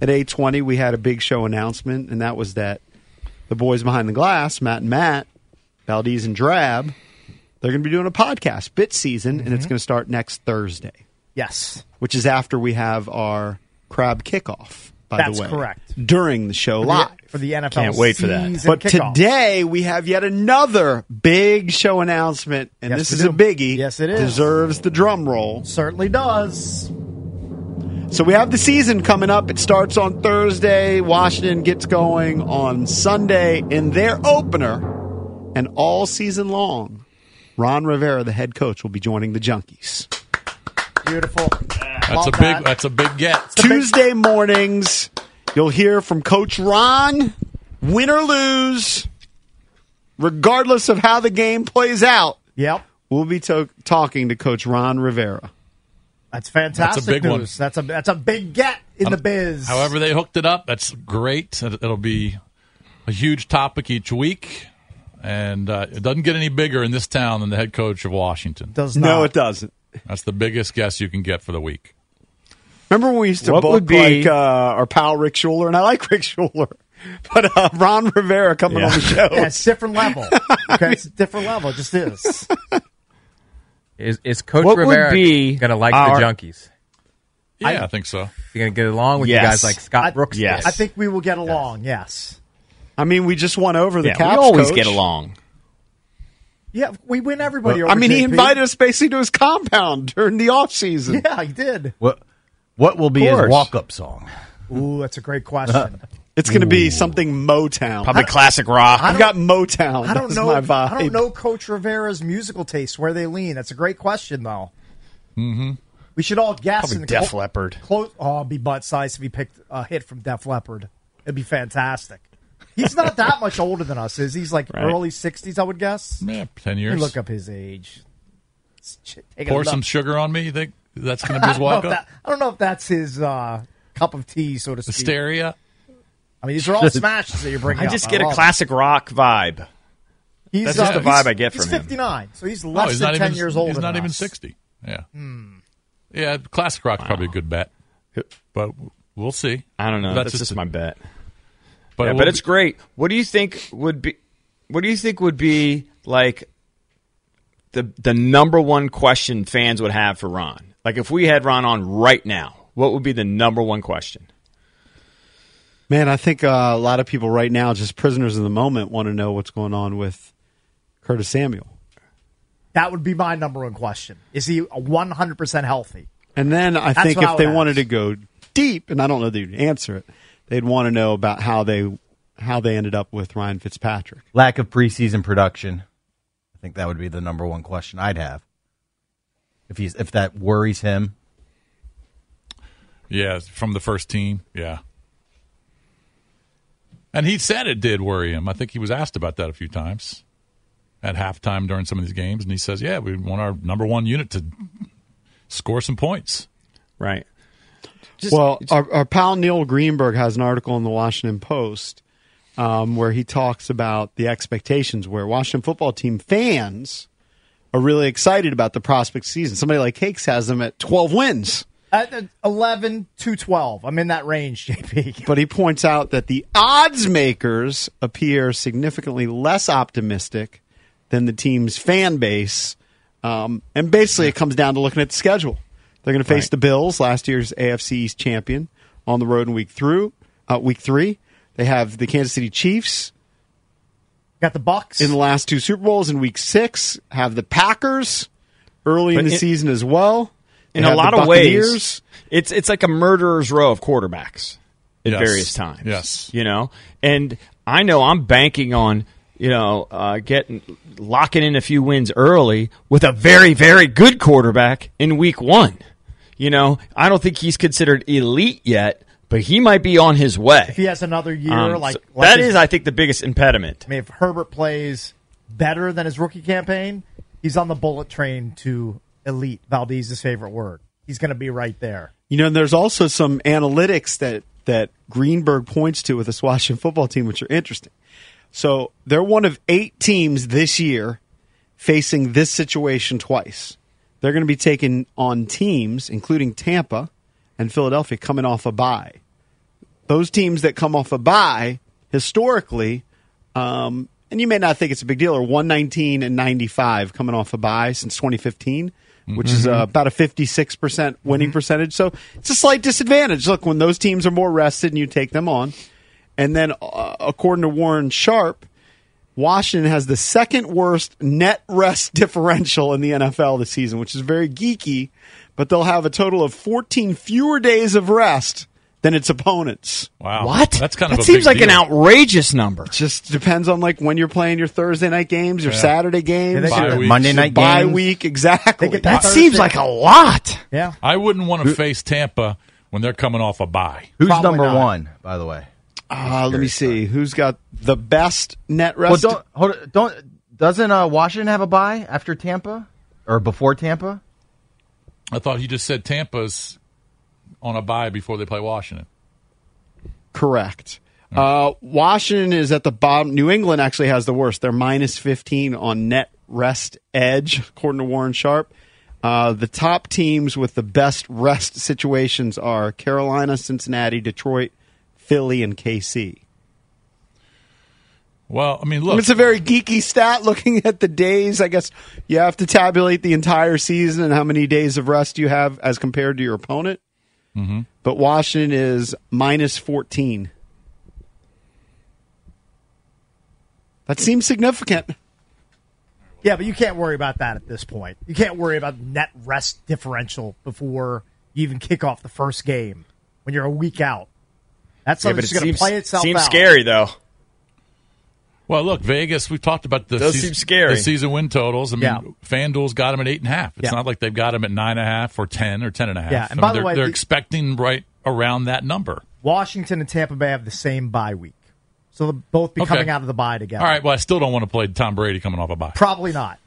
at 8:20 we had a big show announcement and that was that the boys behind the glass, Matt and Matt, Valdez and Drab, they're going to be doing a podcast, Bit Season, and it's mm-hmm. going to start next Thursday, Yes. which is after we have our crab kickoff, by That's the way. That's correct. During the show For live. the, for the NFL Can't wait for that. But kickoff. today we have yet another big show announcement, and Yes, this is do. a biggie. Yes, it is. Deserves the drum roll. certainly does. So we have the season coming up. It starts on Thursday. Washington gets going on Sunday in their opener, and all season long, Ron Rivera, the head coach, will be joining the Junkies. Beautiful. That's Love a big. that. That's a big get. Tuesday mornings, you'll hear from Coach Ron, win or lose, regardless of how the game plays out. Yep. We'll be to- talking to Coach Ron Rivera. That's fantastic big one. news. That's a that's a big get in the biz. However they hooked it up, that's great. It- It'll be a huge topic each week, and uh, it doesn't get any bigger in this town than the head coach of Washington. does not. No, it doesn't. That's the biggest guess you can get for the week. Remember when we used to What book be- like uh, our pal Rick Schuler, and I like Rick Schuler, but uh, Ron Rivera coming Yeah. on the show. Yeah, it's different level. Okay, it's a different level. It just is. Is is Coach What would Rivera gonna like our- the junkies? Yeah, I, think so. You gonna get along with Yes. you guys like Scott I- Brooks? yes. did? I think we will get along. Yes. I mean, we just won over the Yeah, Caps we always coach. get along. Yeah, we win everybody over. I mean, he invited us basically to his compound during the off season. Yeah, he did. What what will be his walk up song? Ooh, that's a great question. It's going to be something Motown. Probably classic rock. I've got Motown. I don't That's know. my vibe. I don't know Coach Rivera's musical taste where they lean. That's a great question, though. Mm-hmm. We should all guess. Probably and Def clo- Leppard. Close. Oh, it'd be butt size if he picked a hit from Def Leppard. It'd be fantastic. He's not that much older than us, is he? He's like Right. early sixties, I would guess. Yeah, ten Let me years. look up his age. Take a Pour look. some sugar on me. You think that's going to be I his don't, know walk if up? that, I don't know if that's his uh, cup of tea, so to speak. Hysteria. I mean, these are all smashes that you're bringing I up. just get a love it. classic rock vibe. He's, That's just uh, the vibe I get he's from him. He's 59, so he's Oh, less he's than 10 even. years old. He's not than even us. sixty. Yeah. Yeah, classic rock's probably a good bet, but we'll see. I don't know. That's, That's just just- my bet. But, yeah, it but it's be- great. What do you think would be? What do you think would be like the the number one question fans would have for Ron? Like if we had Ron on right now, what would be the number one question? Man, I think uh, a lot of people right now, just prisoners of the moment, want to know what's going on with Curtis Samuel. That would be my number one question. Is he 100% healthy? And then I That's think what I if they would wanted to go deep, and I don't know that you'd answer it, they'd want to know about how they how they ended up with Ryan Fitzpatrick. Lack of preseason production. I think that would be the number one question I'd have. If he's if that worries him. Yeah, from the first team. Yeah. And he said it did worry him. I think he was asked about that a few times at halftime during some of these games, and he says, "Yeah, we want our number one unit to score some points." Right. well, our, our pal Neil Greenberg has an article in the Washington Post um, where he talks about the expectations, where Washington football team fans are really excited about the prospect season. Somebody like Cakes has them at 12 wins. At uh, 11 to 12. I'm in that range, JP. But he points out that the odds makers appear significantly less optimistic than the team's fan base. Um, and basically, it comes down to looking at the schedule. They're going to face Right. the Bills, last year's AFC East champion, on the road in week through uh, week three. They have the Kansas City Chiefs Got the Bucs. in the last two Super Bowls in week six. Have the Packers early in the in- season as well. They in a lot of ways, it's it's like a murderer's row of quarterbacks at Yes. various times. Yes. you know, and I know I'm banking on you know uh, getting locking in a few wins early with a very very good quarterback in week one. You know, I don't think he's considered elite yet, but he might be on his way. if he has another year, Um, like, so like that his- is, I think, the biggest impediment. I mean, if Herbert plays better than his rookie campaign, he's on the bullet train to elite. Valdez's favorite word. He's going to be right there. You know, and there's also some analytics that that Greenberg points to with this Washington football team, which are interesting. So they're one of eight teams this year facing this situation twice. They're going to be taking on teams, including Tampa and Philadelphia, coming off a bye. Those teams that come off a bye historically, um, and you may not think it's a big deal, are 119 and 95 coming off a bye since 2015, which is uh, about a 56% winning percentage. So it's a slight disadvantage. Look, when those teams are more rested and you take them on, and then uh, according to Warren Sharp, Washington has the second worst net rest differential in the NFL this season, which is very geeky, but they'll have a total of 14 fewer days of rest than its opponents. Wow. What? That's kind of that a seems big like an outrageous number. Just depends on like when you're playing your Thursday night games, your Yeah. Saturday games, they Bye. Monday night bye games. week, exactly. They That Thursday- seems like a lot. Yeah. I wouldn't want to face Tampa when they're coming off a bye. Who's Probably number not. one, by the way? Uh, let me see who's got the best net rest? Well, don't hold it, don't doesn't uh, Washington have a bye after Tampa or before Tampa? I thought you just said Tampa's on a bye before they play Washington. Correct. Uh, Washington is at the bottom. New England actually has the worst. They're minus 15 on net rest edge, according to Warren Sharp. Uh, the top teams with the best rest situations are Carolina, Cincinnati, Detroit, Philly, and KC. Well, I mean, look, It's a very geeky stat looking at the days. I guess you have to tabulate the entire season and how many days of rest you have as compared to your opponent. Mm-hmm. But Washington is minus 14. That seems significant. Yeah, but you can't worry about that at this point. You can't worry about net rest differential before you even kick off the first game when you're a week out. That's Yeah, something but that's it going to seems, play itself seems out. scary though. Well, look, Vegas. We've talked about the Does season, seem scary. the season win totals. I mean, Yeah. FanDuel's got them at eight and a half. It's Yeah. not like they've got them at nine and a half or ten or ten and a half. Yeah, and I by mean, the they're, way, they're the- expecting right around that number. Washington and Tampa Bay have the same bye week. So they'll both be Okay. coming out of the bye together. All right. Well, I still don't want to play Tom Brady coming off a bye. Probably not.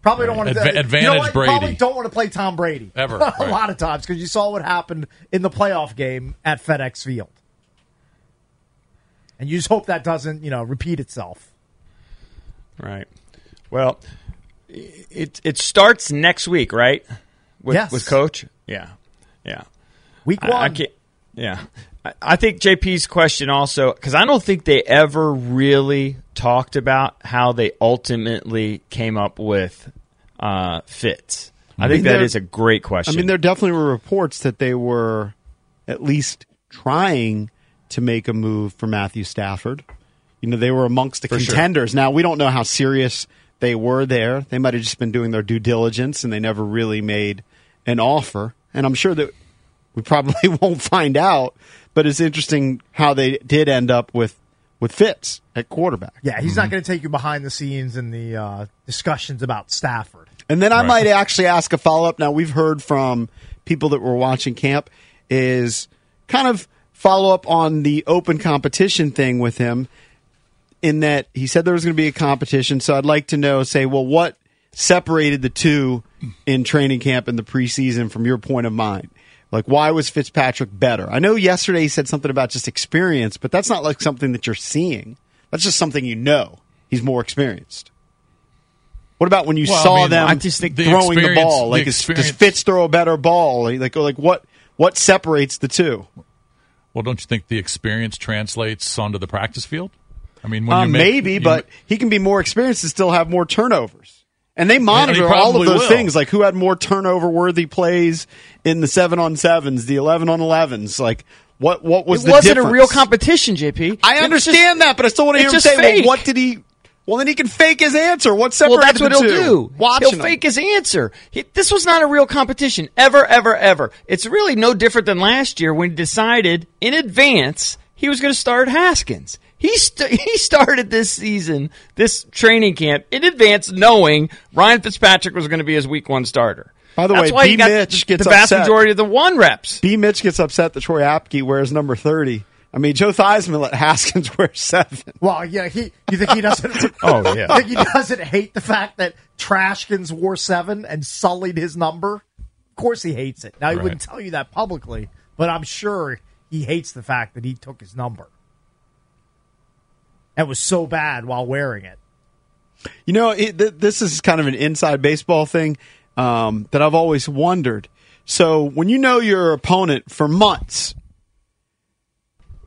Probably don't want to. Adva- you know advantage? Brady. Probably don't want to play Tom Brady Ever, a right. lot of times because you saw what happened in the playoff game at FedEx Field, and you just hope that doesn't you know repeat itself. Right. Well, it it starts next week, right? With, Yes. With coach. Yeah. Yeah. Week I, one. I can't. Yeah. I, I think JP's question also because I don't think they ever really talked about how they ultimately came up with uh, Fitz. I think mean, that a great question. I mean, there definitely were reports that they were at least trying to make a move for Matthew Stafford. You know, they were amongst the For sure. contenders. Now, we don't know how serious they were there. They might have just been doing their due diligence and they never really made an offer. And I'm sure that we probably won't find out, but it's interesting how they did end up with, with Fitz at quarterback. yeah, he's not going to take you behind the scenes in the uh, discussions about Stafford. And then I Right. might actually ask a follow up. Now we've heard from people that were watching camp is kind of follow up on the open competition thing with him in that he said there was going to be a competition. So I'd like to know, say, well, what separated the two in training camp in the preseason from your point of mind? Like, why was Fitzpatrick better? I know yesterday he said something about just experience, but that's not like something that you're seeing. That's just something you know. He's more experienced. What about when you Well, I saw mean, them I just think the throwing the ball? the Like, is, does Fitz throw a better ball? Like, like, like what? What separates the two? Well, don't you think the experience translates onto the practice field? I mean, when Uh, you make, maybe, you- but he can be more experienced and still have more turnovers. And they monitor all of those will. things, like who had more turnover worthy plays in the seven on sevens, the eleven on elevens. Like, What what was it the wasn't difference? a real competition, JP. I It understand just- that, but I still want to hear him say, well, what did he? Well, then he can fake his answer. What Well, separated that's what he'll two? do. Watching he'll him. fake his answer. He, this was not a real competition ever, ever, ever. It's really no different than last year when he decided in advance he was going to start Haskins. He st- he started this season, this training camp in advance, knowing Ryan Fitzpatrick was going to be his Week One starter. By the That's way, B. Mitch gets the vast upset. majority of the one reps. B. Mitch gets upset that Troy Apke wears number thirty. I mean, Joe Theismann let Haskins wear seven. Well, yeah, he. You think he doesn't? Oh, yeah. Think he doesn't hate the fact that Trashkins wore seven and sullied his number? Of course, he hates it. Now he Right. wouldn't tell you that publicly, but I'm sure he hates the fact that he took his number. That was so bad while wearing it. You know, it, th- this is kind of an inside baseball thing um, that I've always wondered. So, when you know your opponent for months,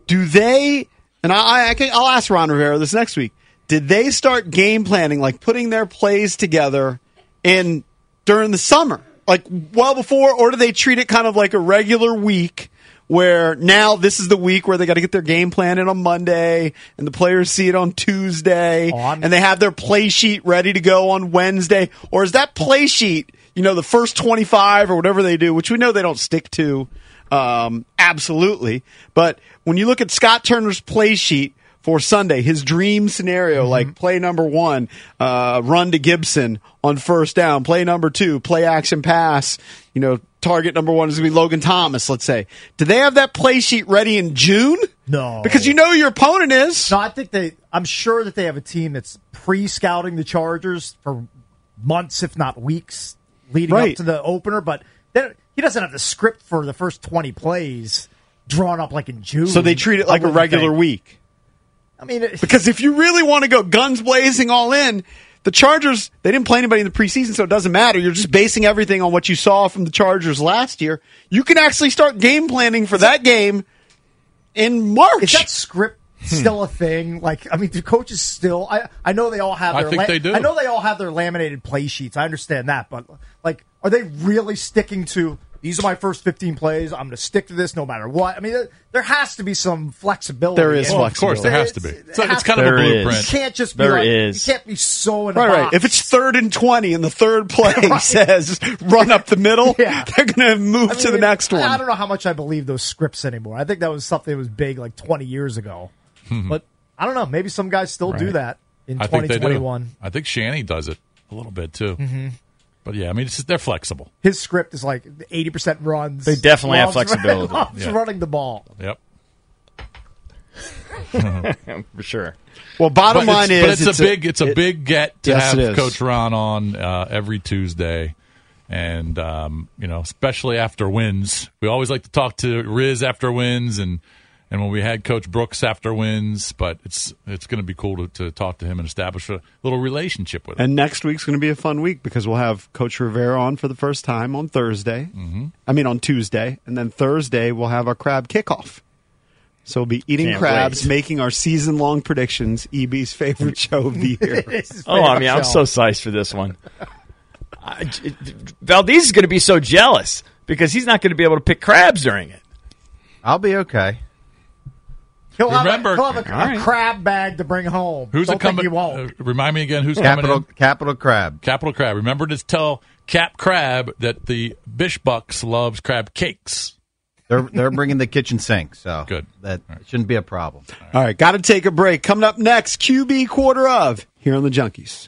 do they? And I, I can, I'll ask Ron Rivera this next week. Did they start game planning, like putting their plays together in during the summer, like well before, or do they treat it kind of like a regular week? Where now this is the week where they got to get their game plan in on Monday, and the players see it on Tuesday, oh, and they have their play sheet ready to go on Wednesday, or is that play sheet, you know, the first twenty five or whatever they do, which we know they don't stick to, um, absolutely. But when you look at Scott Turner's play sheet for Sunday, his dream scenario, like play number one, uh, run to Gibson on first down, play number two, play action pass, you know, target number one is going to be Logan Thomas, let's say. Do they have that play sheet ready in June? No, Because you know who your opponent is. No, I think they. I'm sure that they have a team that's pre-scouting the Chargers for months, if not weeks, leading Right. up to the opener. But then he doesn't have the script for the first 20 plays drawn up like in June. So they treat it like a regular think. week. I mean, it, Because if you really want to go guns blazing all in, the Chargers, they didn't play anybody in the preseason, so it doesn't matter. You're just basing everything on what you saw from the Chargers last year. You can actually start game planning for that game in March. is that script still a thing? Like, I mean, do coaches still? I I know they all have. I Their think they do. I know they all have their laminated play sheets. I understand that, but like, are they really sticking to? These are my first 15 plays. I'm going to stick to this no matter what. I mean, there, there has to be some flexibility. There is And- Well, of course, there has to be. It's- It's, it's kind to of a There is. blueprint. You can't just be There like, is. You can't be so in a Right, box. right. If it's third and 20 and the third play says run up the middle, Yeah. they're going to move I to the next one. I, I don't know how much I believe those scripts anymore. I think that was something that was big like 20 years ago. but I don't know. Maybe some guys still do that in I think they do. 2021. I think Shanny does it a little bit too. Mm-hmm. But yeah, I mean, it's just, they're flexible. His script is like 80% runs. They definitely have flexibility. loves Yeah. running the ball. Yep. for sure. well, bottom but line it's, is but it's, a big it's a it- big get to Yes, have. Coach Ron on uh, every Tuesday, and um, you know, especially after wins. We always like to talk to Riz after wins, and and when we had Coach Brooks after wins. But it's it's going to be cool to, to talk to him and establish a little relationship with him. And next week's going to be a fun week because we'll have Coach Rivera on for the first time on Thursday. Mm-hmm. I mean, on Tuesday. And then Thursday, we'll have our crab kickoff. So we'll be eating Can't crabs, wait. making our season long predictions, EB's favorite show of the year. Oh, I mean, I'm so psyched for this one. I, J- Valdez is going to be so jealous because he's not going to be able to pick crabs during it. I'll be okay. He'll have, a, he'll have a, All right. a crab bag to bring home. Who's Don't it coming? Think he won't. uh, remind me again. Who's Capital coming in? Capital Crab. Capital Crab. Remember to tell Cap Crab that the Bishbucks loves crab cakes. They're they're bringing the kitchen sink, so Good. That shouldn't be a problem. All right, got to take a break. Coming up next, QB quarter of here on the Junkies.